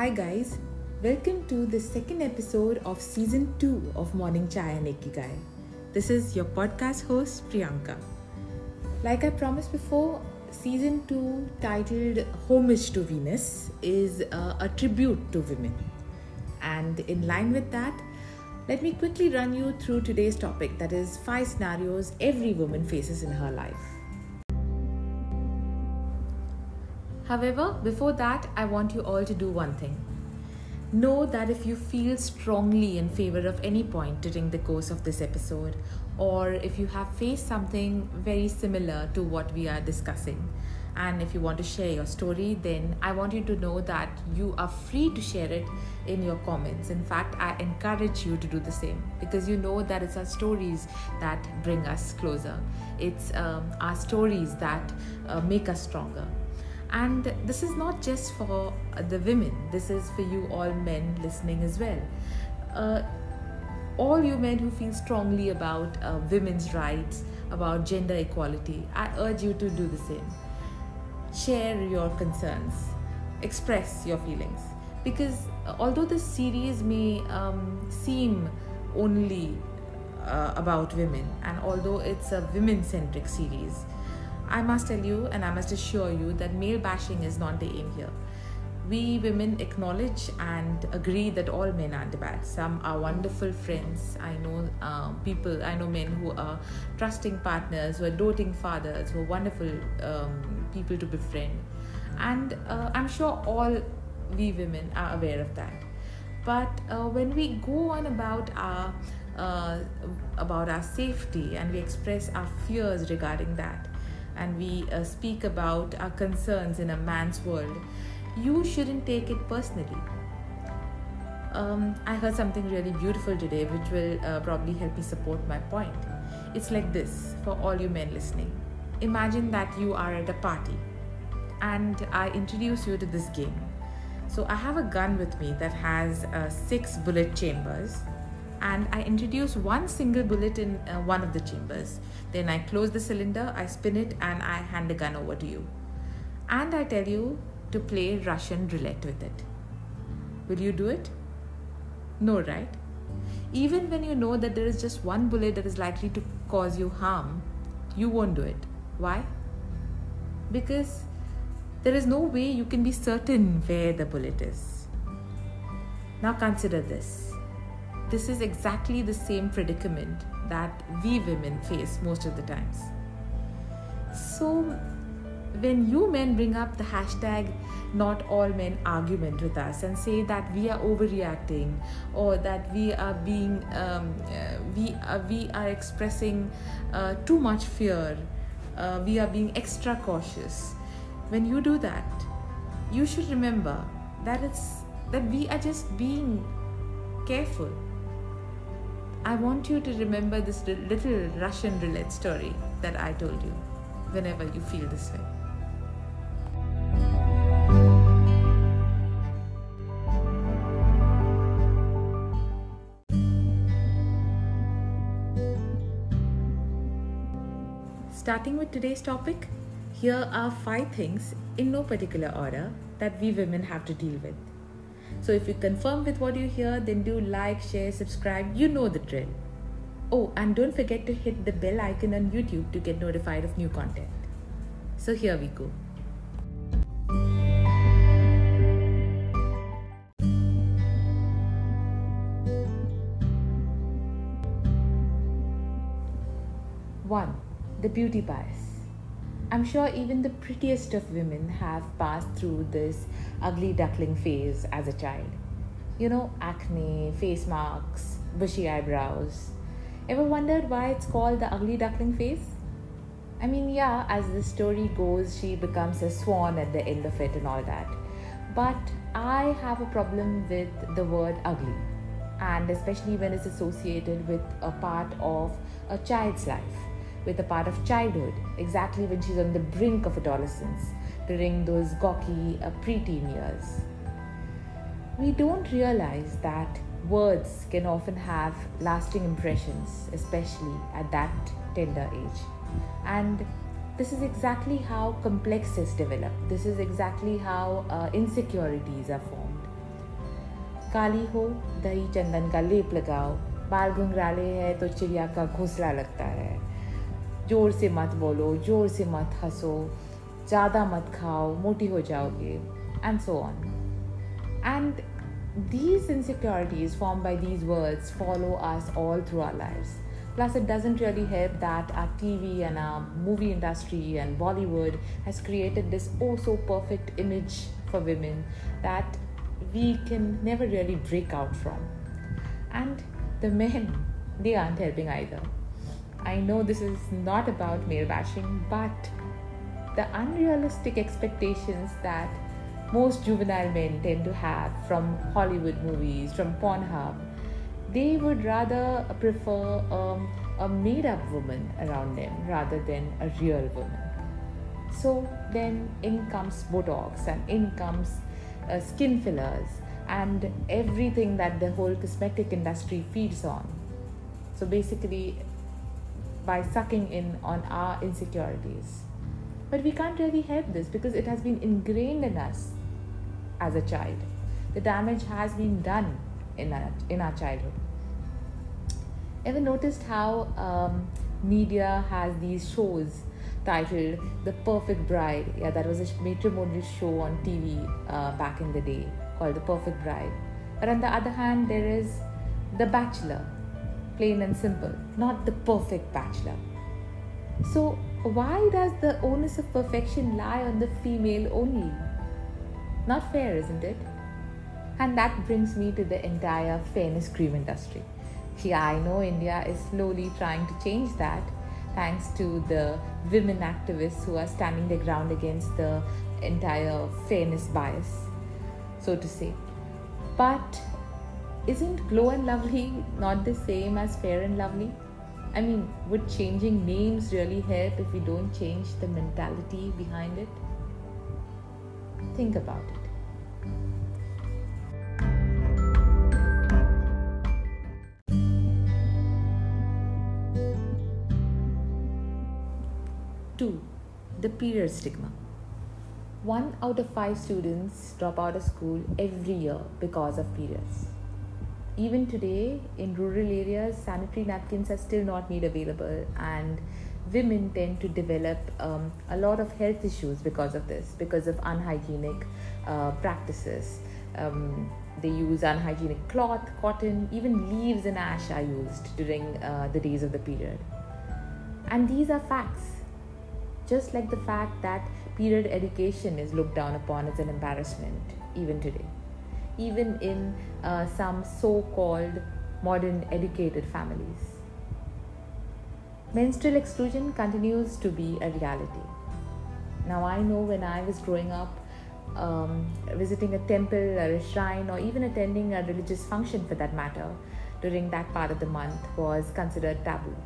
Hi, guys. Welcome to the second episode of season 2 of Morning Chai and Ikigai. This is your podcast host, Priyanka. Like I promised before, season 2, titled Homage to Venus, is uh, a tribute to women. And in line with that, let me quickly run you through today's topic that is, five scenarios every woman faces in her life. However, before that, I want you all to do one thing. Know that if you feel strongly in favor of any point during the course of this episode, or if you have faced something very similar to what we are discussing, and if you want to share your story, then I want you to know that you are free to share it in your comments. In fact, I encourage you to do the same because you know that it's our stories that bring us closer, it's um, our stories that uh, make us stronger. And this is not just for the women, this is for you all men listening as well. Uh, all you men who feel strongly about uh, women's rights, about gender equality, I urge you to do the same. Share your concerns, express your feelings. Because uh, although this series may um, seem only uh, about women, and although it's a women centric series, I must tell you and I must assure you that male bashing is not the aim here. We women acknowledge and agree that all men aren't bad. Some are wonderful friends. I know uh, people, I know men who are trusting partners, who are doting fathers, who are wonderful um, people to befriend. And uh, I'm sure all we women are aware of that. But uh, when we go on about our uh, about our safety and we express our fears regarding that, and we uh, speak about our concerns in a man's world, you shouldn't take it personally. Um, I heard something really beautiful today, which will uh, probably help me support my point. It's like this for all you men listening. Imagine that you are at a party and I introduce you to this game. So, I have a gun with me that has uh, six bullet chambers and I introduce one single bullet in uh, one of the chambers. Then I close the cylinder, I spin it, and I hand the gun over to you. And I tell you to play Russian roulette with it. Will you do it? No, right? Even when you know that there is just one bullet that is likely to cause you harm, you won't do it. Why? Because there is no way you can be certain where the bullet is. Now consider this this is exactly the same predicament that we women face most of the times. So, when you men bring up the hashtag not all men argument with us and say that we are overreacting or that we are being um, uh, we are, we are expressing uh, too much fear uh, we are being extra cautious when you do that you should remember that it's that we are just being careful I want you to remember this little Russian roulette story that I told you whenever you feel this way. Starting with today's topic, here are five things in no particular order that we women have to deal with. So if you confirm with what you hear, then do like, share, subscribe. You know the drill. Oh, and don't forget to hit the bell icon on YouTube to get notified of new content. So here we go. One, the beauty bias. I'm sure even the prettiest of women have passed through this ugly duckling phase as a child. You know, acne, face marks, bushy eyebrows. Ever wondered why it's called the ugly duckling phase? I mean, yeah, as the story goes, she becomes a swan at the end of it and all that. But I have a problem with the word ugly, and especially when it's associated with a part of a child's life with a part of childhood, exactly when she's on the brink of adolescence, during those gawky uh, preteen years. We don't realize that words can often have lasting impressions, especially at that tender age. And this is exactly how complexes develop. This is exactly how uh, insecurities are formed. काली हो दही चंदन का लेप लगाओ बाल घुंघराले है तो चिड़िया का घोंसला लगता है जोर से मत बोलो जोर से मत हंसो ज़्यादा मत खाओ मोटी हो जाओगे and so on and these insecurities formed by these words follow us all through our lives. Plus, it doesn't really help that our TV and our movie industry and Bollywood has created this oh so perfect image for women that we can never really break out from. And the men, they aren't helping either. I know this is not about male bashing, but the unrealistic expectations that most juvenile men tend to have from Hollywood movies, from Pornhub, they would rather prefer um, a made up woman around them rather than a real woman. So then in comes Botox and in comes uh, skin fillers and everything that the whole cosmetic industry feeds on. So basically, by sucking in on our insecurities. But we can't really help this because it has been ingrained in us as a child. The damage has been done in our, in our childhood. Ever noticed how um, media has these shows titled The Perfect Bride? Yeah, that was a matrimonial show on TV uh, back in the day called The Perfect Bride. But on the other hand, there is The Bachelor, plain and simple, not the perfect bachelor. So, why does the onus of perfection lie on the female only? Not fair, isn't it? And that brings me to the entire fairness cream industry. Yeah, I know India is slowly trying to change that thanks to the women activists who are standing their ground against the entire fairness bias, so to say. But isn't Glow and Lovely not the same as Fair and Lovely? I mean, would changing names really help if we don't change the mentality behind it? Think about it. Two, the period stigma. One out of five students drop out of school every year because of periods. Even today, in rural areas, sanitary napkins are still not made available, and women tend to develop um, a lot of health issues because of this, because of unhygienic uh, practices. Um, they use unhygienic cloth, cotton, even leaves and ash are used during uh, the days of the period. And these are facts. Just like the fact that period education is looked down upon as an embarrassment, even today, even in uh, some so called modern educated families. Menstrual exclusion continues to be a reality. Now, I know when I was growing up, um, visiting a temple or a shrine, or even attending a religious function for that matter, during that part of the month was considered taboo.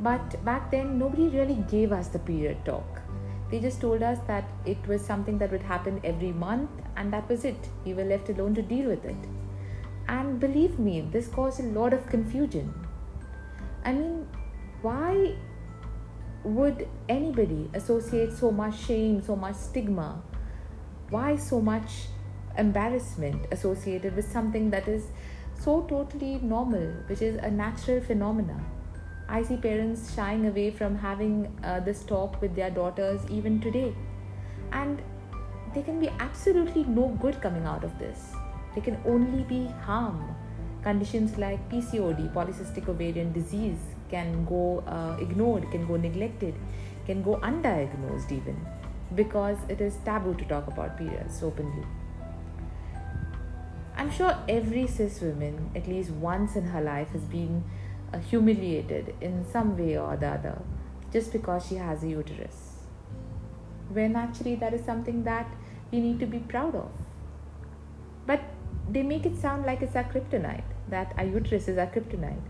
But back then, nobody really gave us the period talk. They just told us that it was something that would happen every month, and that was it. We were left alone to deal with it. And believe me, this caused a lot of confusion. I mean, why would anybody associate so much shame, so much stigma? Why so much embarrassment associated with something that is so totally normal, which is a natural phenomena? I see parents shying away from having uh, this talk with their daughters even today. And there can be absolutely no good coming out of this. There can only be harm. Conditions like PCOD, polycystic ovarian disease, can go uh, ignored, can go neglected, can go undiagnosed even because it is taboo to talk about periods openly. I'm sure every cis woman, at least once in her life, has been uh, humiliated in some way or the other just because she has a uterus. When actually that is something that we need to be proud of. But they make it sound like it's our kryptonite, that our uterus is our kryptonite.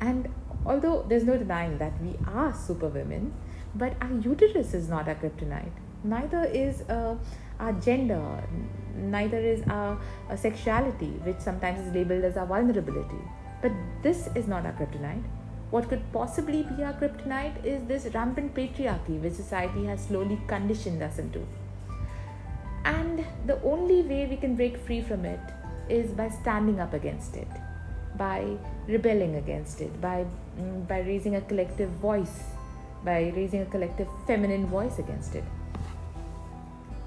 And although there's no denying that we are superwomen, but our uterus is not our kryptonite. Neither is uh, our gender, neither is our, our sexuality, which sometimes is labeled as our vulnerability. But this is not our kryptonite. What could possibly be our kryptonite is this rampant patriarchy which society has slowly conditioned us into. And the only way we can break free from it is by standing up against it, by rebelling against it, by, mm, by raising a collective voice, by raising a collective feminine voice against it.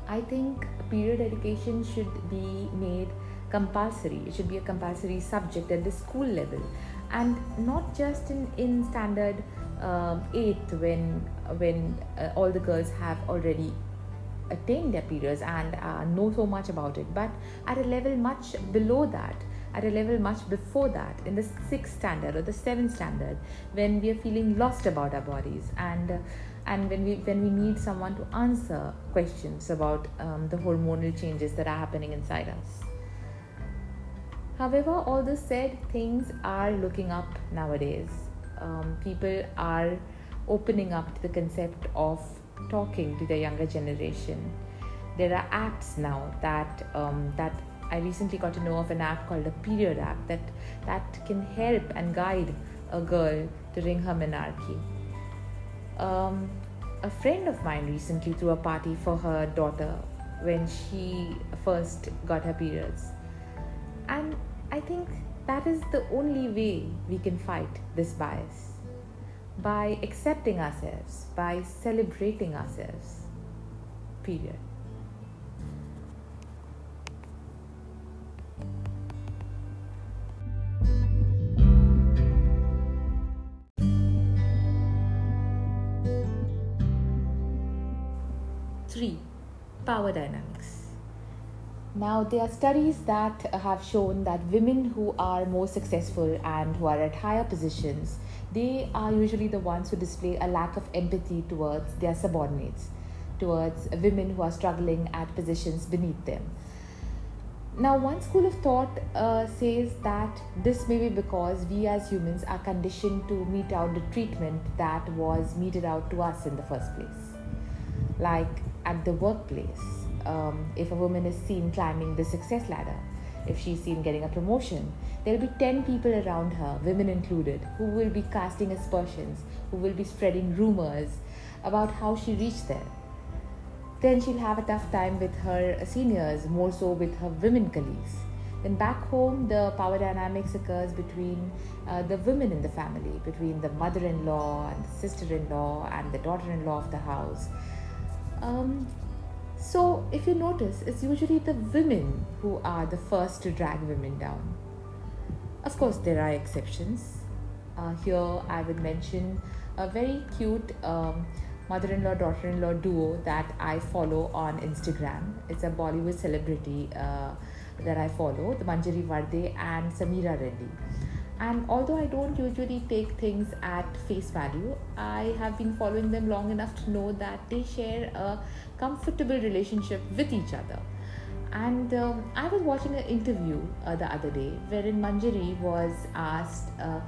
I think period education should be made compulsory. It should be a compulsory subject at the school level and not just in, in standard um, 8th when, when uh, all the girls have already attained their periods and uh, know so much about it, but at a level much below that at a level much before that in the sixth standard or the seventh standard when we are feeling lost about our bodies and uh, and when we when we need someone to answer questions about um, the hormonal changes that are happening inside us however all this said things are looking up nowadays. Um, people are opening up to the concept of talking to the younger generation. There are apps now that um, that I recently got to know of an app called a period app that that can help and guide a girl during her menarche. Um, a friend of mine recently threw a party for her daughter when she first got her periods, and I think that is the only way we can fight this bias by accepting ourselves, by celebrating ourselves. Period. Three, power dynamics. Now, there are studies that have shown that women who are more successful and who are at higher positions, they are usually the ones who display a lack of empathy towards their subordinates, towards women who are struggling at positions beneath them. Now, one school of thought uh, says that this may be because we as humans are conditioned to mete out the treatment that was meted out to us in the first place. Like at the workplace, um, if a woman is seen climbing the success ladder, if she's seen getting a promotion, there'll be 10 people around her, women included, who will be casting aspersions, who will be spreading rumors about how she reached there. Then she'll have a tough time with her seniors, more so with her women colleagues. Then back home, the power dynamics occurs between uh, the women in the family, between the mother in law and the sister in law and the daughter in law of the house um, so, if you notice, it's usually the women who are the first to drag women down. Of course, there are exceptions. Uh, here, I would mention a very cute um, mother in law daughter in law duo that I follow on Instagram. It's a Bollywood celebrity uh, that I follow, the Manjari Varde and Sameera Reddy. And although I don't usually take things at face value, I have been following them long enough to know that they share a comfortable relationship with each other. And um, I was watching an interview uh, the other day wherein Manjari was asked uh,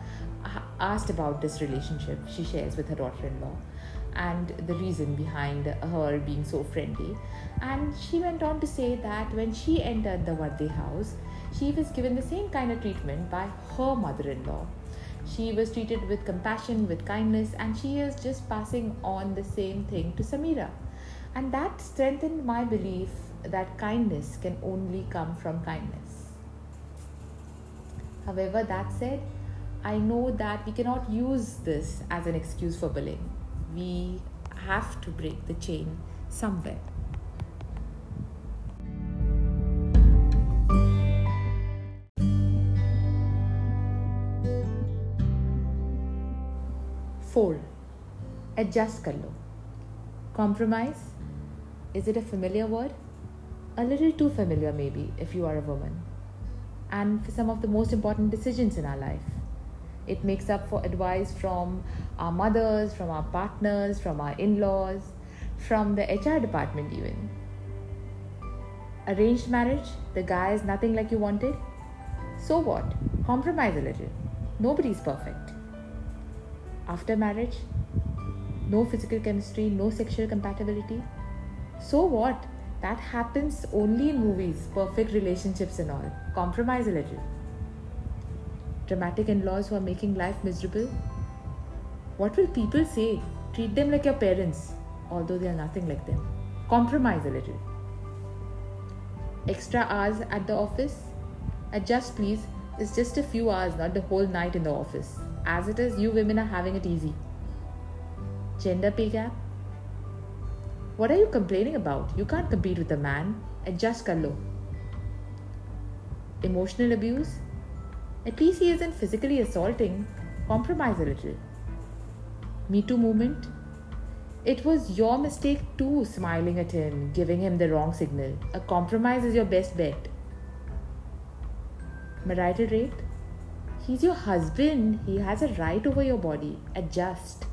asked about this relationship she shares with her daughter-in-law and the reason behind her being so friendly. And she went on to say that when she entered the Varde house, she was given the same kind of treatment by her mother in law. She was treated with compassion, with kindness, and she is just passing on the same thing to Sameera. And that strengthened my belief that kindness can only come from kindness. However, that said, I know that we cannot use this as an excuse for bullying. We have to break the chain somewhere. 4. Adjust kar lo. Compromise? Is it a familiar word? A little too familiar, maybe, if you are a woman. And for some of the most important decisions in our life. It makes up for advice from our mothers, from our partners, from our in laws, from the HR department, even. Arranged marriage, the guy is nothing like you wanted. So what? Compromise a little. Nobody's perfect after marriage, no physical chemistry, no sexual compatibility. So what? That happens only in movies, perfect relationships and all. Compromise a little. Dramatic in laws who are making life miserable. What will people say? Treat them like your parents, although they are nothing like them. Compromise a little. Extra hours at the office. Adjust, please. It's just a few hours, not the whole night in the office. As it is, you women are having it easy. Gender pay gap? What are you complaining about? You can't compete with a man. Adjust kar lo. Emotional abuse? At least he isn't physically assaulting. Compromise a little. Me Too movement? It was your mistake too, smiling at him, giving him the wrong signal. A compromise is your best bet. Marital rate? He's your husband. He has a right over your body. Adjust.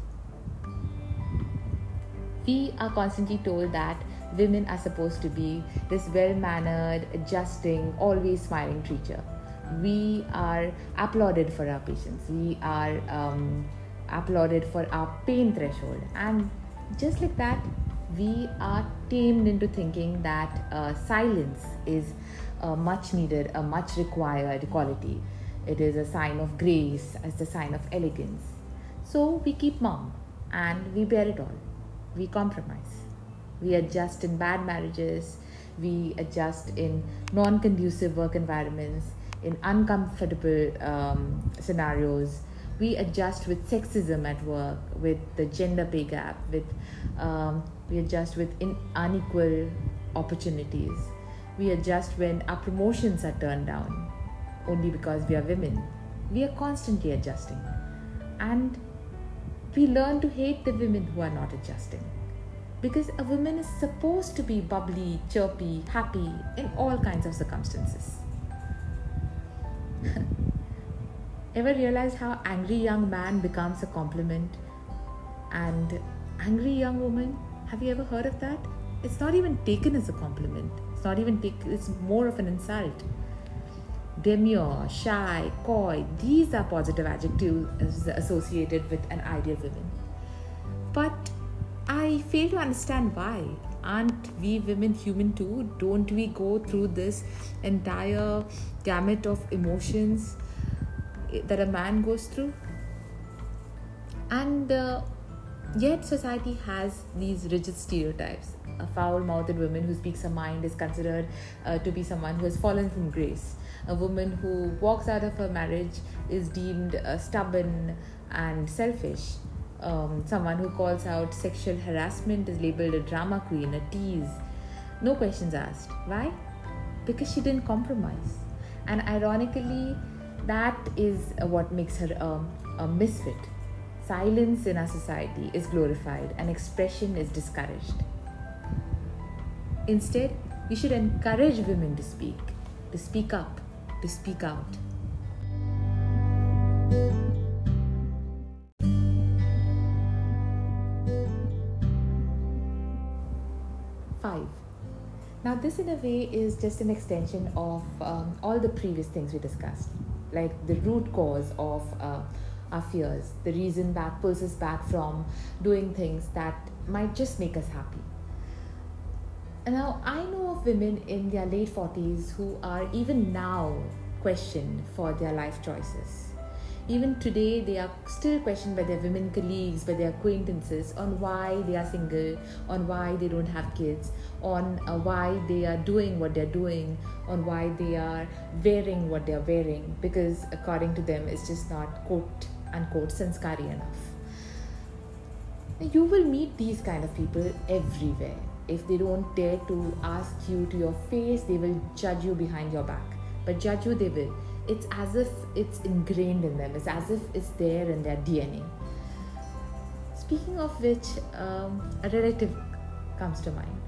We are constantly told that women are supposed to be this well mannered, adjusting, always smiling creature. We are applauded for our patience. We are um, applauded for our pain threshold. And just like that, we are tamed into thinking that uh, silence is a much needed, a much required quality. It is a sign of grace, as a sign of elegance. So we keep mum and we bear it all. We compromise. We adjust in bad marriages, we adjust in non conducive work environments, in uncomfortable um, scenarios. We adjust with sexism at work, with the gender pay gap, with um, we adjust with in unequal opportunities. We adjust when our promotions are turned down only because we are women. We are constantly adjusting. And we learn to hate the women who are not adjusting because a woman is supposed to be bubbly, chirpy, happy in all kinds of circumstances. Ever realize how angry young man becomes a compliment and angry young woman? Have you ever heard of that? It's not even taken as a compliment. It's not even taken, it's more of an insult. Demure, shy, coy, these are positive adjectives associated with an ideal woman. But I fail to understand why. Aren't we women human too? Don't we go through this entire gamut of emotions that a man goes through? And uh, yet, society has these rigid stereotypes. A foul mouthed woman who speaks her mind is considered uh, to be someone who has fallen from grace. A woman who walks out of her marriage is deemed uh, stubborn and selfish um, someone who calls out sexual harassment is labeled a drama queen, a tease. No questions asked. Why? Because she didn't compromise. And ironically, that is what makes her a, a misfit. Silence in our society is glorified and expression is discouraged. Instead, we should encourage women to speak, to speak up, to speak out. 5. Now, this in a way is just an extension of um, all the previous things we discussed, like the root cause of uh, our fears, the reason that pulls us back from doing things that might just make us happy. Now, I know of women in their late 40s who are even now questioned for their life choices. Even today they are still questioned by their women colleagues by their acquaintances on why they are single on why they don't have kids on uh, why they are doing what they're doing on why they are wearing what they're wearing because according to them it's just not quote unquote sanskari enough. You will meet these kind of people everywhere if they don't dare to ask you to your face they will judge you behind your back but judge you they will it's as if it's ingrained in them, it's as if it's there in their DNA. Speaking of which, um, a relative comes to mind.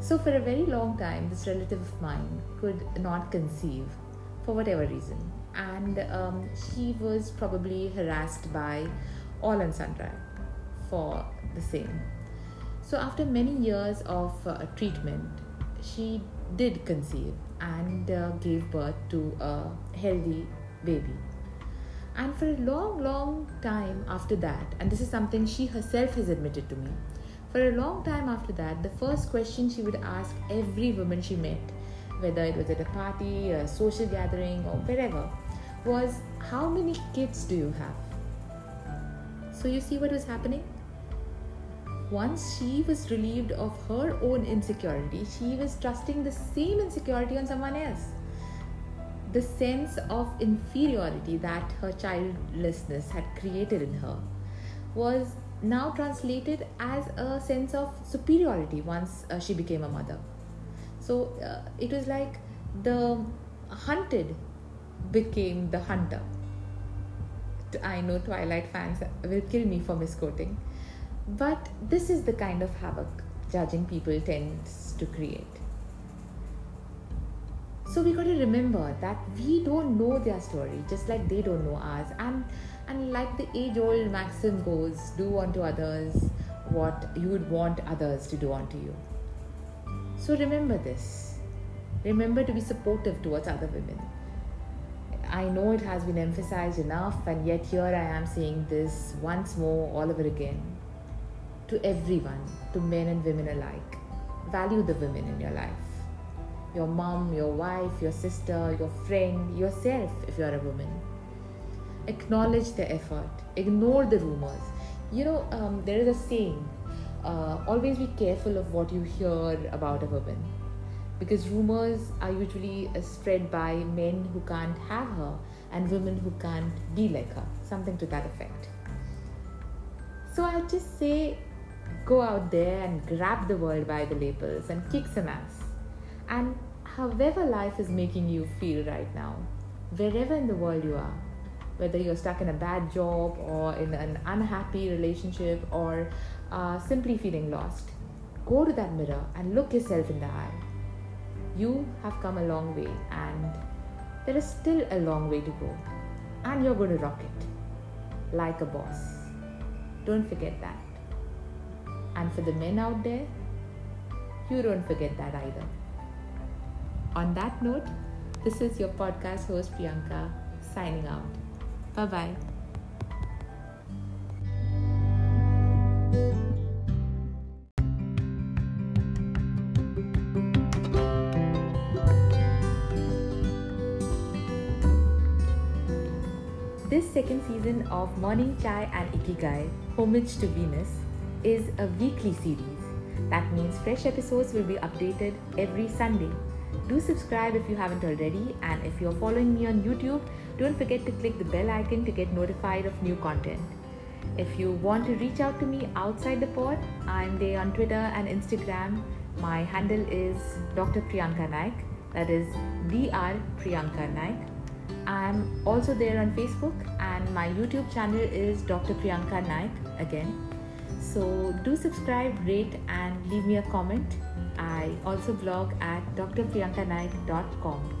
So, for a very long time, this relative of mine could not conceive for whatever reason, and um, she was probably harassed by all and sundry for the same. So, after many years of uh, treatment, she did conceive and uh, gave birth to a healthy baby. And for a long, long time after that, and this is something she herself has admitted to me, for a long time after that, the first question she would ask every woman she met, whether it was at a party, a social gathering, or wherever, was How many kids do you have? So you see what was happening? Once she was relieved of her own insecurity, she was trusting the same insecurity on someone else. the sense of inferiority that her childlessness had created in her was now translated as a sense of superiority once uh, she became a mother. So uh, it was like the hunted became the hunter. I know Twilight fans will kill me for misquoting, but this is the kind of havoc judging people tends to create. So we got to remember that we don't know their story, just like they don't know ours, and and like the age-old maxim goes, do unto others what you would want others to do unto you. So remember this. Remember to be supportive towards other women I know it has been emphasized enough, and yet here I am saying this once more, all over again. To everyone, to men and women alike, value the women in your life. Your mom, your wife, your sister, your friend, yourself if you're a woman. Acknowledge the effort, ignore the rumors. You know, um, there is a saying uh, always be careful of what you hear about a woman because rumors are usually uh, spread by men who can't have her and women who can't be like her, something to that effect. So I just say go out there and grab the world by the lapels and kick some ass. And however life is making you feel right now, wherever in the world you are, whether you're stuck in a bad job or in an unhappy relationship or uh, simply feeling lost, go to that mirror and look yourself in the eye you have come a long way and there is still a long way to go. And you're going to rock it like a boss. Don't forget that. And for the men out there, you don't forget that either. On that note, this is your podcast host Priyanka signing out. Bye bye. This second season of Morning Chai and Ikigai, Homage to Venus, is a weekly series. That means fresh episodes will be updated every Sunday. Do subscribe if you haven't already, and if you're following me on YouTube, don't forget to click the bell icon to get notified of new content. If you want to reach out to me outside the pod, I'm there on Twitter and Instagram. My handle is Dr. Priyanka Naik, that is Dr. Priyanka Naik. I'm also there on Facebook, and my YouTube channel is Dr. Priyanka Naik again. So do subscribe, rate, and leave me a comment. I also blog at drpriyankanaik.com.